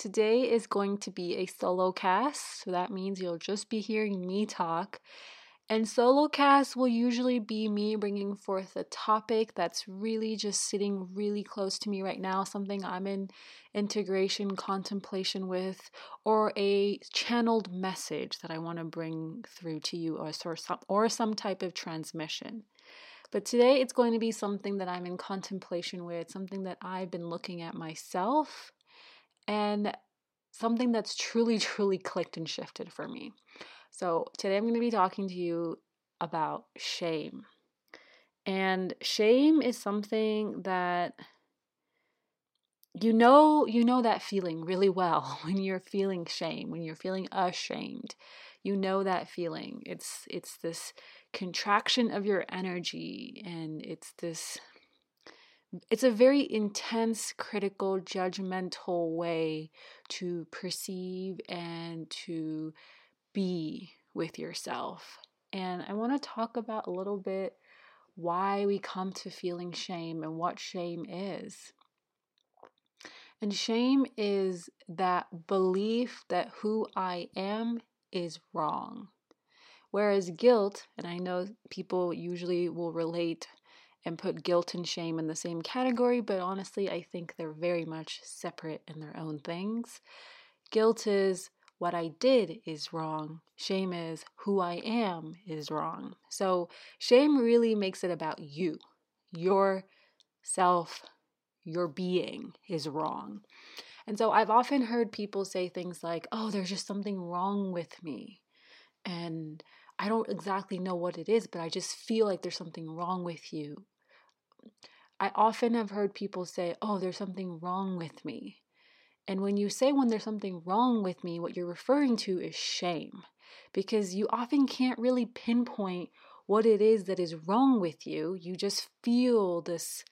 Today is going to be a solo cast, so that means you'll just be hearing me talk. And solo cast will usually be me bringing forth a topic that's really just sitting really close to me right now, something I'm in integration, contemplation with, or a channeled message that I want to bring through to you, or, some, or some type of transmission. But today it's going to be something that I'm in contemplation with, something that I've been looking at myself, and something that's truly, truly clicked and shifted for me. So today I'm going to be talking to you about shame. And shame is something that you know you know that feeling really well when you're feeling shame when you're feeling ashamed you know that feeling it's it's this contraction of your energy and it's this it's a very intense critical judgmental way to perceive and to be with yourself and i want to talk about a little bit why we come to feeling shame and what shame is and shame is that belief that who I am is wrong. Whereas guilt, and I know people usually will relate and put guilt and shame in the same category, but honestly, I think they're very much separate in their own things. Guilt is what I did is wrong. Shame is who I am is wrong. So, shame really makes it about you, your self your being is wrong. And so I've often heard people say things like, oh, there's just something wrong with me. And I don't exactly know what it is, but I just feel like there's something wrong with you. I often have heard people say, oh, there's something wrong with me. And when you say when there's something wrong with me, what you're referring to is shame. Because you often can't really pinpoint what it is that is wrong with you. You just feel this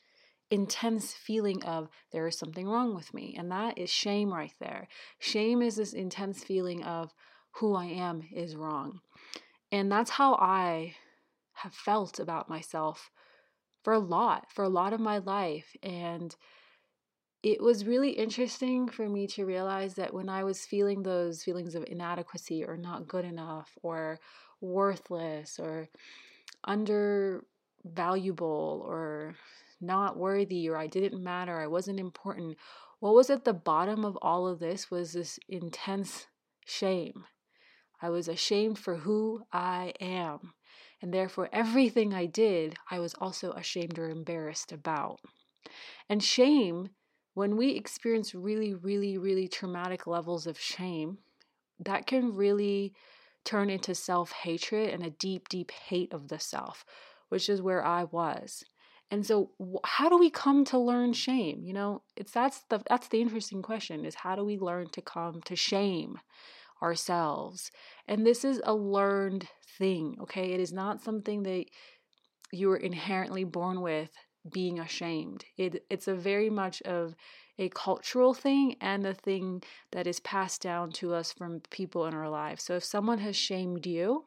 intense feeling of there is something wrong with me. And that is shame right there. Shame is this intense feeling of who I am is wrong. And that's how I have felt about myself for a lot, for a lot of my life. And it was really interesting for me to realize that when I was feeling those feelings of inadequacy or not good enough or worthless or undervaluable or not worthy or I didn't matter, I wasn't important. What was at the bottom of all of this was this intense shame. I was ashamed for who I am. And therefore, everything I did, I was also ashamed or embarrassed about. And shame, when we experience really, really, really traumatic levels of shame, that can really turn into self hatred and a deep, deep hate of the self, which is where I was. And so how do we come to learn shame? You know, it's that's the that's the interesting question is how do we learn to come to shame ourselves? And this is a learned thing, okay? It is not something that you are inherently born with being ashamed. It it's a very much of a cultural thing and a thing that is passed down to us from people in our lives. So if someone has shamed you,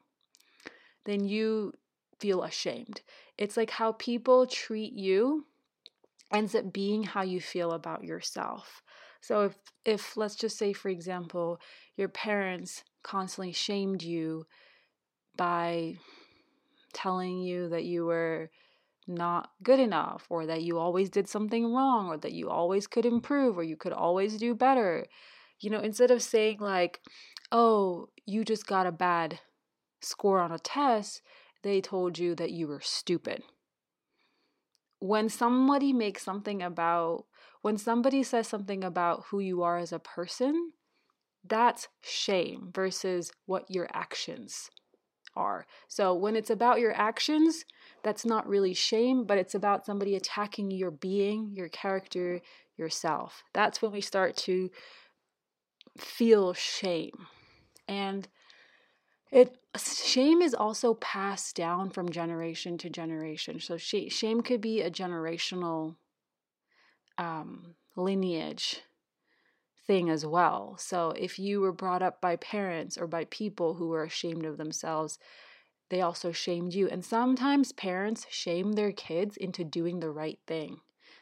then you feel ashamed. It's like how people treat you ends up being how you feel about yourself. So if if let's just say for example, your parents constantly shamed you by telling you that you were not good enough or that you always did something wrong or that you always could improve or you could always do better. You know, instead of saying like, "Oh, you just got a bad score on a test," they told you that you were stupid. When somebody makes something about, when somebody says something about who you are as a person, that's shame versus what your actions are. So when it's about your actions, that's not really shame, but it's about somebody attacking your being, your character, yourself. That's when we start to feel shame. And it shame is also passed down from generation to generation. So shame could be a generational um, lineage thing as well. So if you were brought up by parents or by people who were ashamed of themselves, they also shamed you. And sometimes parents shame their kids into doing the right thing.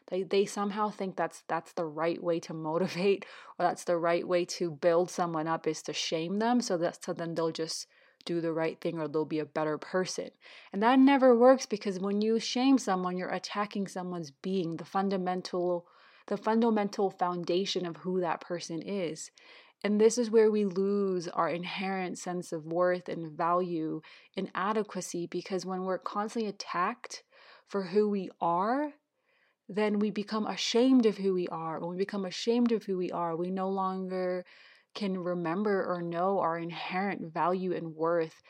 They, they somehow think that's that's the right way to motivate or that's the right way to build someone up is to shame them so that so then they'll just do the right thing or they'll be a better person. And that never works because when you shame someone, you're attacking someone's being, the fundamental the fundamental foundation of who that person is. And this is where we lose our inherent sense of worth and value and adequacy because when we're constantly attacked for who we are, then we become ashamed of who we are. When we become ashamed of who we are, we no longer can remember or know our inherent value and worth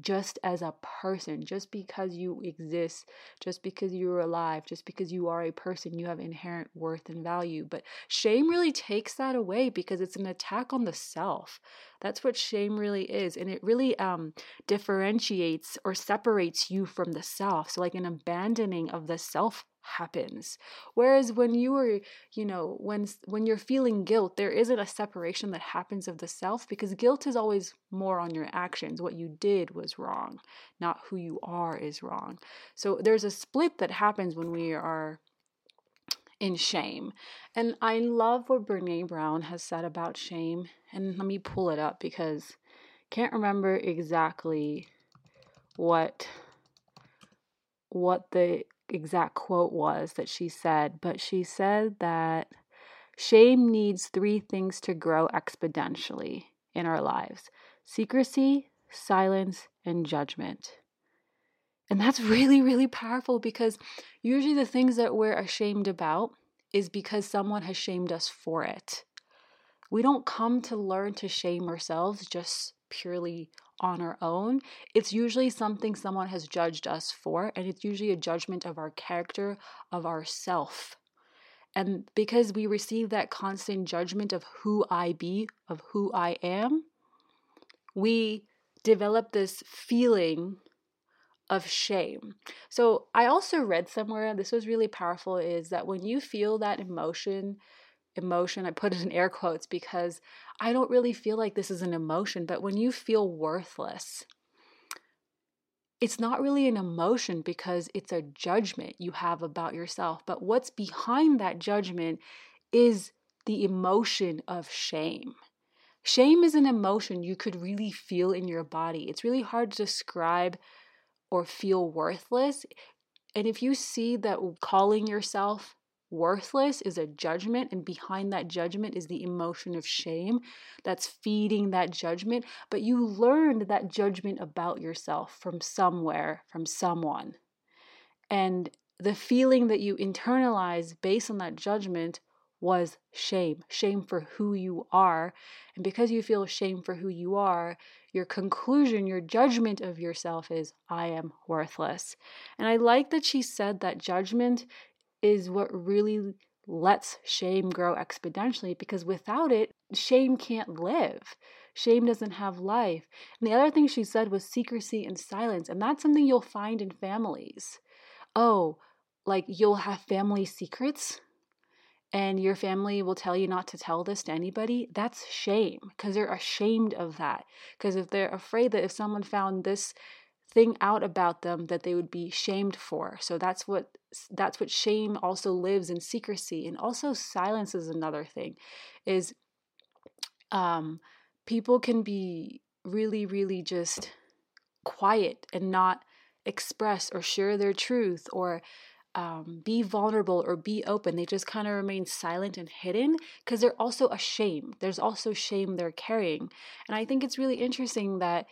just as a person, just because you exist, just because you're alive, just because you are a person, you have inherent worth and value. But shame really takes that away because it's an attack on the self. That's what shame really is. And it really um, differentiates or separates you from the self. So, like an abandoning of the self happens. Whereas when you are you know when when you're feeling guilt there isn't a separation that happens of the self because guilt is always more on your actions. What you did was wrong not who you are is wrong. So there's a split that happens when we are in shame. And i love what Brené Brown has said about shame and let me pull it up because can't remember exactly what what the exact quote was that she said, but she said that shame needs three things to grow exponentially in our lives secrecy, silence, and judgment. And that's really, really powerful because usually the things that we're ashamed about is because someone has shamed us for it. We don't come to learn to shame ourselves just purely on our own, it's usually something someone has judged us for, and it's usually a judgment of our character, of ourself. And because we receive that constant judgment of who I be, of who I am, we develop this feeling of shame. So I also read somewhere, this was really powerful, is that when you feel that emotion, emotion. I put it in air quotes because I don't really feel like this is an emotion, but when you feel worthless, it's not really an emotion because it's a judgment you have about yourself. But what's behind that judgment is the emotion of shame. Shame is an emotion you could really feel in your body. It's really hard to describe or feel worthless. And if you see that calling yourself worthless is a judgment, and behind that judgment is the emotion of shame that's feeding that judgment. But you learned that judgment about yourself from somewhere, from someone. And the feeling that you internalize based on that judgment was shame shame for who you are. And because you feel shame for who you are, your conclusion, your judgment of yourself is, I am worthless. And I like that she said that judgment is what really lets shame grow exponentially because without it, shame can't live. Shame doesn't have life. And the other thing she said was secrecy and silence. And that's something you'll find in families. Oh, like you'll have family secrets and your family will tell you not to tell this to anybody. That's shame because they're ashamed of that. Because if they're afraid that if someone found this thing out about them that they would be shamed for. So that's what that's what shame also lives in secrecy and also silence is another thing is um people can be really really just quiet and not express or share their truth or um, be vulnerable or be open. They just kind of remain silent and hidden because they're also ashamed. There's also shame they're carrying. And I think it's really interesting that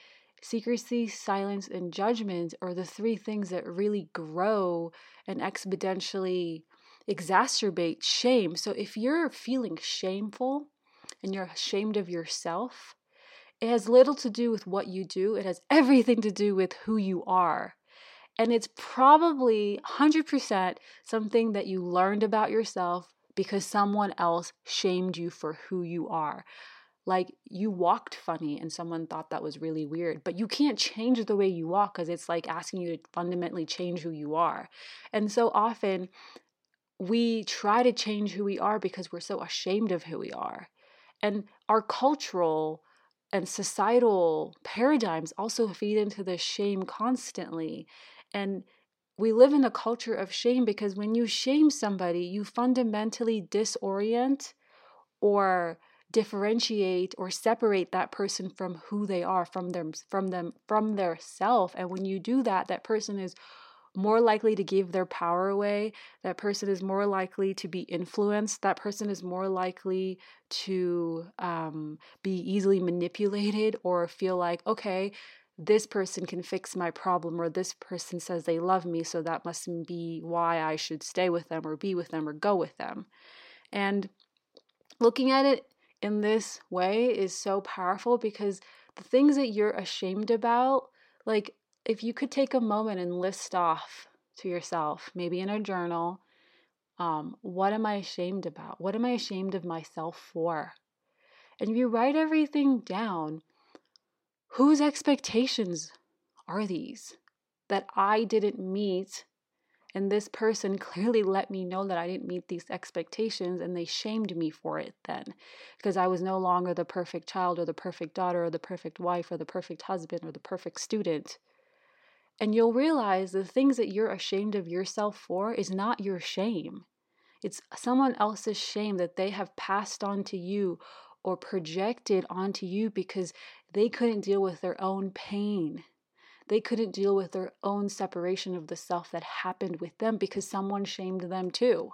Secrecy, silence, and judgment are the three things that really grow and exponentially exacerbate shame. So if you're feeling shameful and you're ashamed of yourself, it has little to do with what you do, it has everything to do with who you are. And it's probably 100% something that you learned about yourself because someone else shamed you for who you are. Like you walked funny and someone thought that was really weird, but you can't change the way you walk because it's like asking you to fundamentally change who you are. And so often we try to change who we are because we're so ashamed of who we are. And our cultural and societal paradigms also feed into the shame constantly. And we live in a culture of shame because when you shame somebody, you fundamentally disorient or differentiate or separate that person from who they are from them from them from their self and when you do that that person is more likely to give their power away. That person is more likely to be influenced. That person is more likely to um, be easily manipulated or feel like, okay, this person can fix my problem, or this person says they love me, so that must be why I should stay with them, or be with them, or go with them. And looking at it in this way is so powerful because the things that you're ashamed about, like if you could take a moment and list off to yourself, maybe in a journal, um, what am I ashamed about? What am I ashamed of myself for? And if you write everything down, whose expectations are these that I didn't meet? And this person clearly let me know that I didn't meet these expectations and they shamed me for it then because I was no longer the perfect child or the perfect daughter or the perfect wife or the perfect husband or the perfect student. And you'll realize the things that you're ashamed of yourself for is not your shame. It's someone else's shame that they have passed on to you or projected onto you because they couldn't deal with their own pain. They couldn't deal with their own separation of the self that happened with them because someone shamed them too.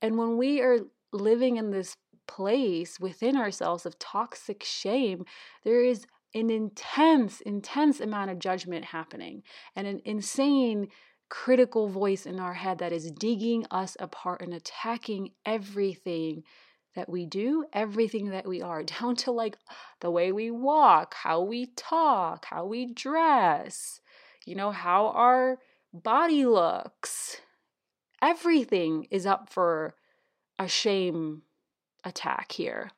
And when we are living in this place within ourselves of toxic shame, there is an intense, intense amount of judgment happening and an insane critical voice in our head that is digging us apart and attacking everything that we do, everything that we are, down to like the way we walk, how we talk, how we dress, you know, how our body looks. Everything is up for a shame attack here.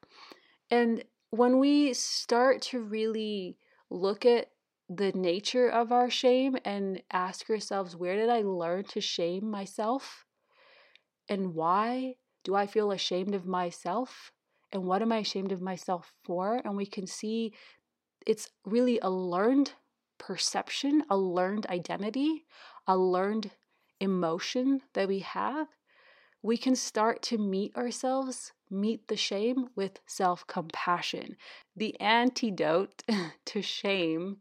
And when we start to really look at the nature of our shame and ask ourselves, where did I learn to shame myself? And why do I feel ashamed of myself? And what am I ashamed of myself for? And we can see it's really a learned perception, a learned identity, a learned emotion that we have. We can start to meet ourselves meet the shame with self compassion. The antidote to shame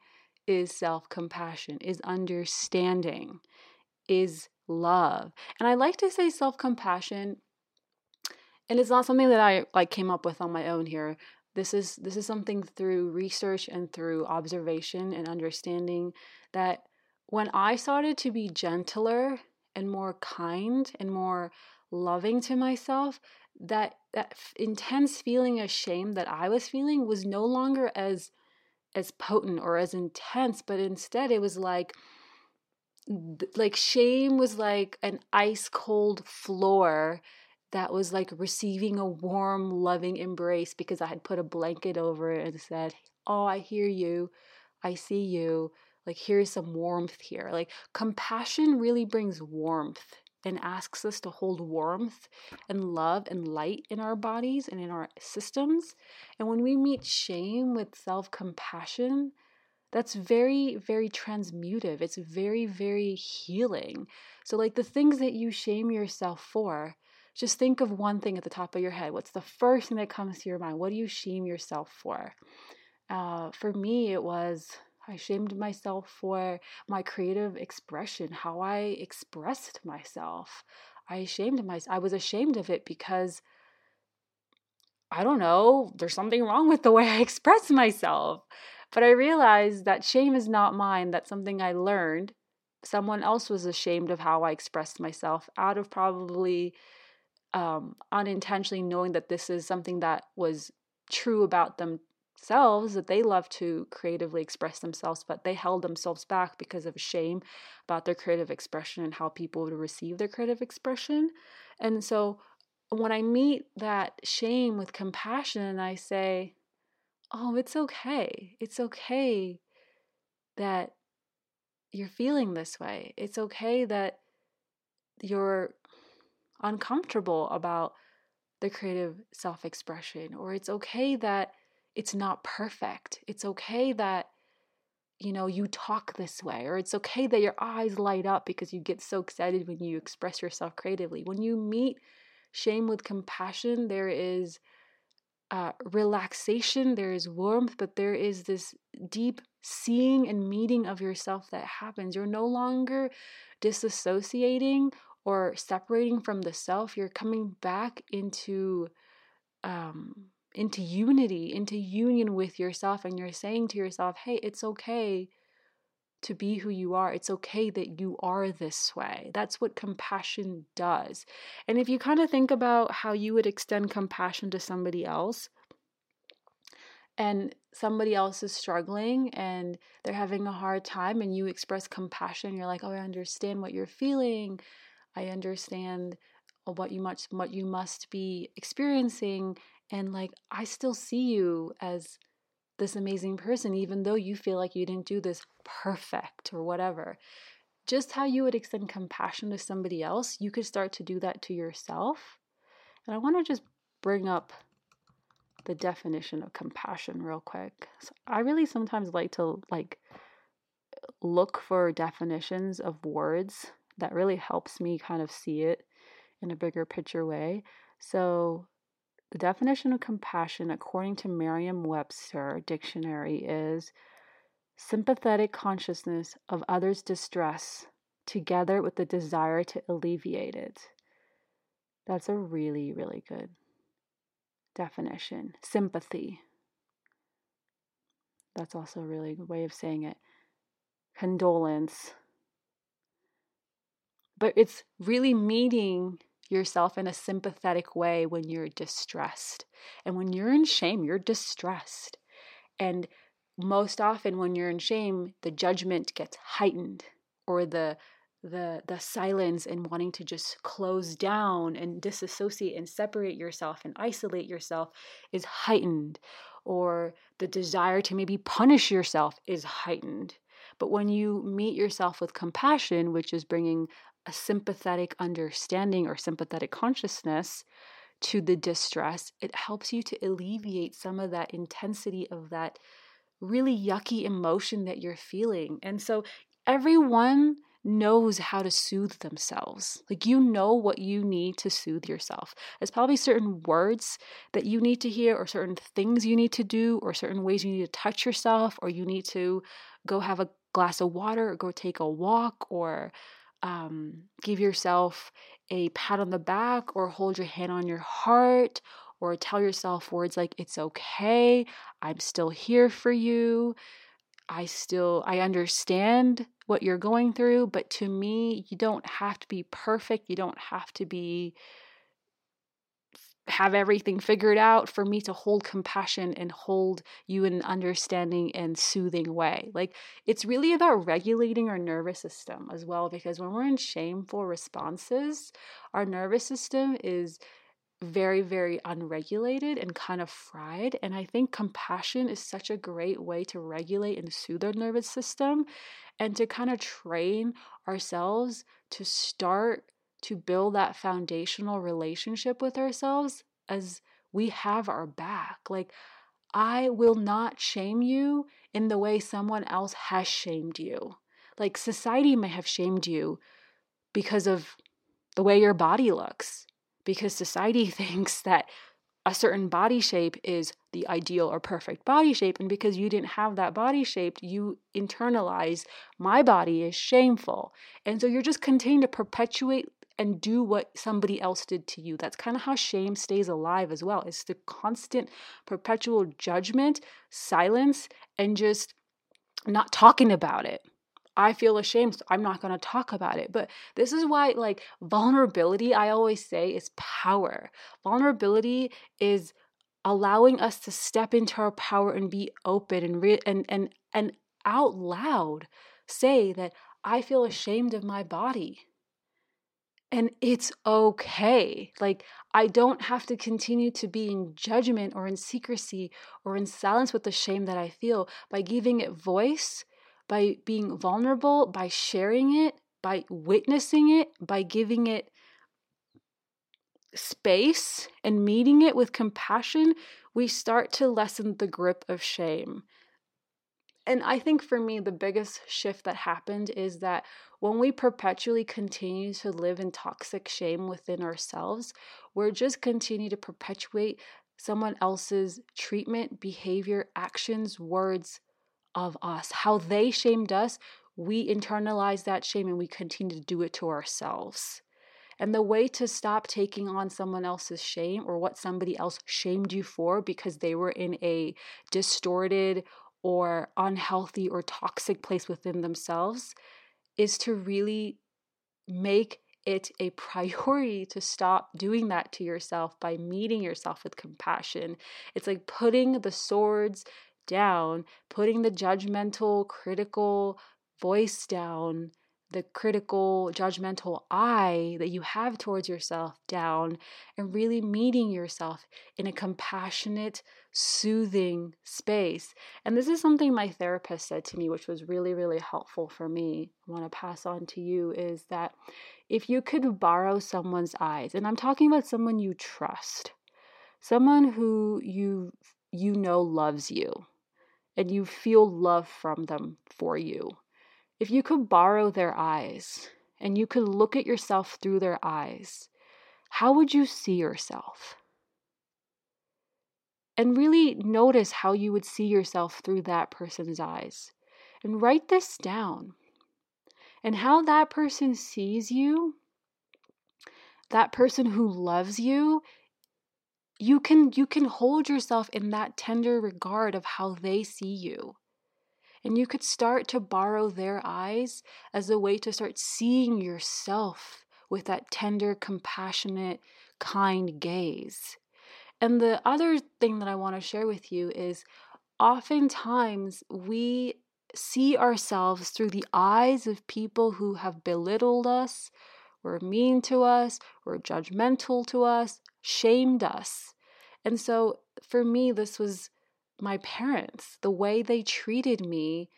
is self compassion, is understanding, is love. And I like to say self compassion, and it's not something that I like came up with on my own here. This is this is something through research and through observation and understanding that when I started to be gentler and more kind and more loving to myself, that that intense feeling of shame that I was feeling was no longer as as potent or as intense, but instead it was like like shame was like an ice cold floor that was like receiving a warm loving embrace because I had put a blanket over it and said, "Oh, I hear you. I see you. Like here's some warmth here." Like compassion really brings warmth and asks us to hold warmth and love and light in our bodies and in our systems. And when we meet shame with self compassion, that's very, very transmutive. It's very, very healing. So, like the things that you shame yourself for, just think of one thing at the top of your head. What's the first thing that comes to your mind? What do you shame yourself for? Uh, for me, it was I shamed myself for my creative expression, how I expressed myself. I shamed myself. I was ashamed of it because I don't know, there's something wrong with the way I express myself. But I realized that shame is not mine. That's something I learned. Someone else was ashamed of how I expressed myself out of probably um, unintentionally knowing that this is something that was true about themselves that they love to creatively express themselves, but they held themselves back because of shame about their creative expression and how people would receive their creative expression. And so when I meet that shame with compassion, I say, Oh, it's okay. It's okay that you're feeling this way. It's okay that you're uncomfortable about the creative self expression, or it's okay that it's not perfect. It's okay that, you know, you talk this way, or it's okay that your eyes light up because you get so excited when you express yourself creatively. When you meet shame with compassion, there is uh, relaxation, there is warmth, but there is this deep seeing and meeting of yourself that happens. You're no longer disassociating or separating from the self, you're coming back into um, into unity, into union with yourself, and you're saying to yourself, "Hey, it's okay." to be who you are. It's okay that you are this way. That's what compassion does. And if you kind of think about how you would extend compassion to somebody else, and somebody else is struggling and they're having a hard time, and you express compassion, you're like, Oh, I understand what you're feeling. I understand uh, what you must what you must be experiencing and like I still see you as this amazing person even though you feel like you didn't do this perfect or whatever. Just how you would extend compassion to somebody else, you could start to do that to yourself. And I want to just bring up the definition of compassion real quick. So I really sometimes like to like look for definitions of words that really helps me kind of see it in a bigger picture way. So, the definition of compassion, according to Merriam Webster Dictionary, is sympathetic consciousness of others' distress together with the desire to alleviate it. That's a really, really good definition. Sympathy. That's also a really good way of saying it. Condolence but it's really meeting yourself in a sympathetic way when you're distressed. And when you're in shame, you're distressed. And most often when you're in shame, the judgment gets heightened or the the the silence and wanting to just close down and disassociate and separate yourself and isolate yourself is heightened or the desire to maybe punish yourself is heightened but when you meet yourself with compassion which is bringing a sympathetic understanding or sympathetic consciousness to the distress, it helps you to alleviate some of that intensity of that really yucky emotion that you're feeling. And so everyone knows how to soothe themselves. Like you know what you need to soothe yourself. There's probably certain words that you need to hear, or certain things you need to do, or certain ways you need to touch yourself, or you need to go have a glass of water, or go take a walk, or um, give yourself a pat on the back or hold your hand on your heart or tell yourself words like it's okay. I'm still here for you. I still i understand what you're going through but to me you don't have to be perfect. You don't have to be have everything figured out for me to hold compassion and hold you in an understanding and soothing way. Like it's really about regulating our nervous system as well, because when we're in shameful responses, our nervous system is very, very unregulated and kind of fried. And I think compassion is such a great way to regulate and soothe our nervous system and to kind of train ourselves to start to build that foundational relationship with ourselves as we have our back. Like, I will not shame you in the way someone else has shamed you. Like, society may have shamed you because of the way your body looks, because society thinks that a certain body shape is the ideal or perfect body shape. And because you didn't have that body shape, you internalize my body is shameful. And so you're just continuing to perpetuate and do what somebody else did to you. That's kind of how shame stays alive as well. It's the constant, perpetual judgment, silence, and just not talking about it. I feel ashamed, so I'm not going to talk about it. But this is why, like, vulnerability, I always say, is power. Vulnerability is allowing us to step into our power and be open and re- and and and out loud say that I feel ashamed of my body. And it's okay. Like, I don't have to continue to be in judgment or in secrecy or in silence with the shame that I feel by giving it voice, by being vulnerable, by sharing it, by witnessing it, by giving it space and meeting it with compassion, we start to lessen the grip of shame. And I think for me, the biggest shift that happened is that when we perpetually continue to live in toxic shame within ourselves, we're just continue to perpetuate someone else's treatment, behavior, actions, words of us. How they shamed us, we internalize that shame and we continue to do it to ourselves. And the way to stop taking on someone else's shame or what somebody else shamed you for because they were in a distorted or unhealthy or toxic place within themselves is to really make it a priority to stop doing that to yourself by meeting yourself with compassion. It's like putting the swords down, putting the judgmental, critical voice down, the critical, judgmental eye that you have towards yourself down and really meeting yourself in a compassionate, soothing space. And this is something my therapist said to me, which was really, really helpful for me. I want to pass on to you is that if you could borrow someone's eyes, and I'm talking about someone you trust, someone who you you know loves you and you feel love from them for you if you could borrow their eyes and you could look at yourself through their eyes, how would you see yourself? And really notice how you would see yourself through that person's eyes. And write this down. And how that person sees you, that person who loves you, you can you can hold yourself in that tender regard of how they see you. And you could start to borrow their eyes as a way to start seeing yourself with that tender, compassionate, kind gaze. And the other thing that I want to share with you is oftentimes we see ourselves through the eyes of people who have belittled us, were mean to us, were judgmental to us, shamed us. And so for me, this was my parents, the way they treated me,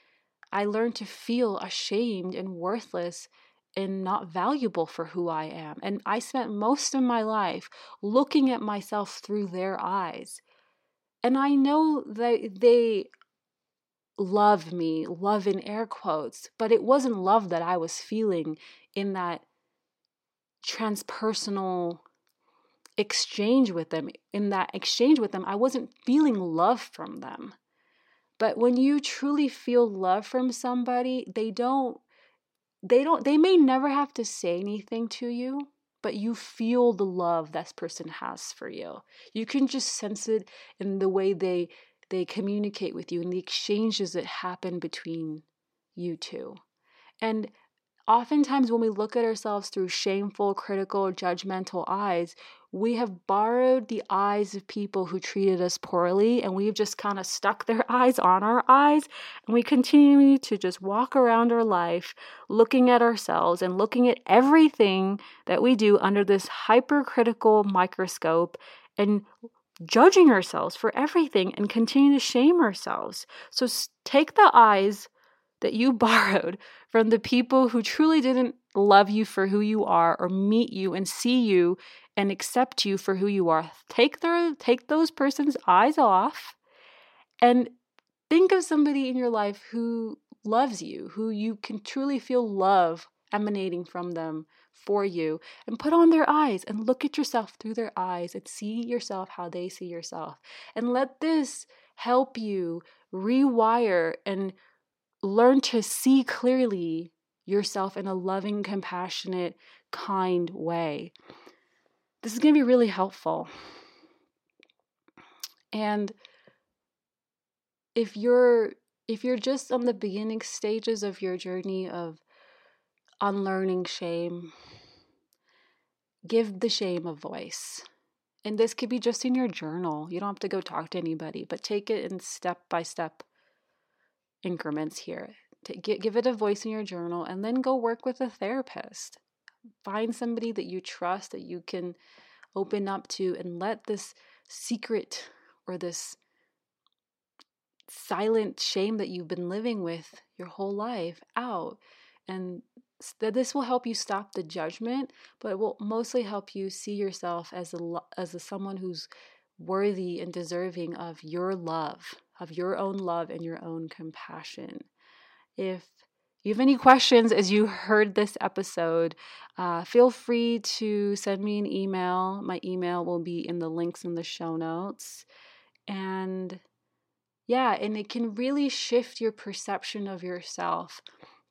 I learned to feel ashamed and worthless and not valuable for who I am. And I spent most of my life looking at myself through their eyes. And I know that they love me, love in air quotes, but it wasn't love that I was feeling in that transpersonal exchange with them, in that exchange with them, I wasn't feeling love from them. But when you truly feel love from somebody, they don't they don't they may never have to say anything to you, but you feel the love that person has for you. You can just sense it in the way they they communicate with you and the exchanges that happen between you two. And oftentimes when we look at ourselves through shameful, critical, judgmental eyes, we have borrowed the eyes of people who treated us poorly and we've just kind of stuck their eyes on our eyes and we continue to just walk around our life looking at ourselves and looking at everything that we do under this hypercritical microscope and judging ourselves for everything and continue to shame ourselves. So take the eyes that you borrowed from the people who truly didn't love you for who you are or meet you and see you and accept you for who you are. Take their take those person's eyes off and think of somebody in your life who loves you, who you can truly feel love emanating from them for you and put on their eyes and look at yourself through their eyes and see yourself how they see yourself. And let this help you rewire and learn to see clearly yourself in a loving, compassionate, kind way. This is going to be really helpful. And if you're if you're just on the beginning stages of your journey of unlearning shame, give the shame a voice and this could be just in your journal. You don't have to go talk to anybody, but take it in step by step increments here. Take, give it a voice in your journal and then go work with a therapist. Find somebody that you trust that you can open up to and let this secret or this silent shame that you've been living with your whole life out. And that this will help you stop the judgment, but it will mostly help you see yourself as a as a someone who's worthy and deserving of your love, of your own love and your own compassion. If you have any questions as you heard this episode, uh, feel free to send me an email. My email will be in the links in the show notes. And yeah, and it can really shift your perception of yourself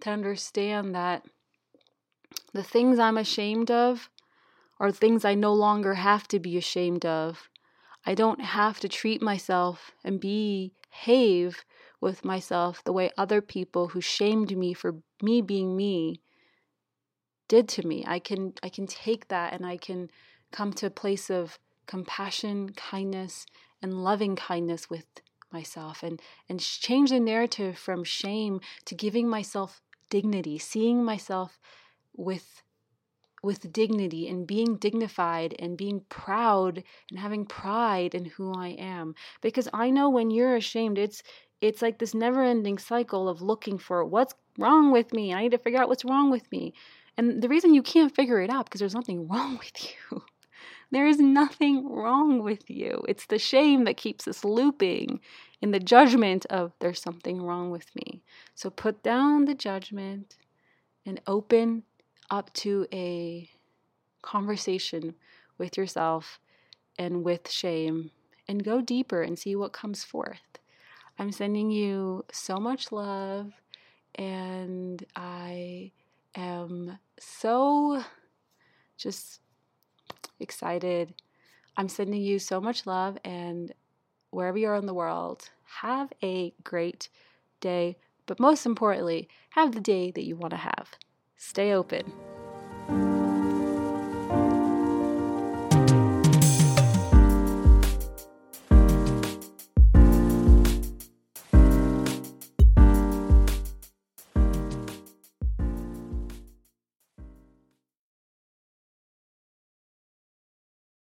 to understand that the things I'm ashamed of are things I no longer have to be ashamed of. I don't have to treat myself and behave with myself the way other people who shamed me for me being me did to me. I can I can take that and I can come to a place of compassion, kindness, and loving kindness with myself and and change the narrative from shame to giving myself dignity, seeing myself with with dignity and being dignified and being proud and having pride in who I am because I know when you're ashamed it's it's like this never-ending cycle of looking for what's wrong with me. I need to figure out what's wrong with me. And the reason you can't figure it out because there's nothing wrong with you. There is nothing wrong with you. It's the shame that keeps us looping in the judgment of there's something wrong with me. So put down the judgment and open up to a conversation with yourself and with shame and go deeper and see what comes forth. I'm sending you so much love and I am so just excited. I'm sending you so much love and wherever you are in the world, have a great day. But most importantly, have the day that you want to have. Stay open.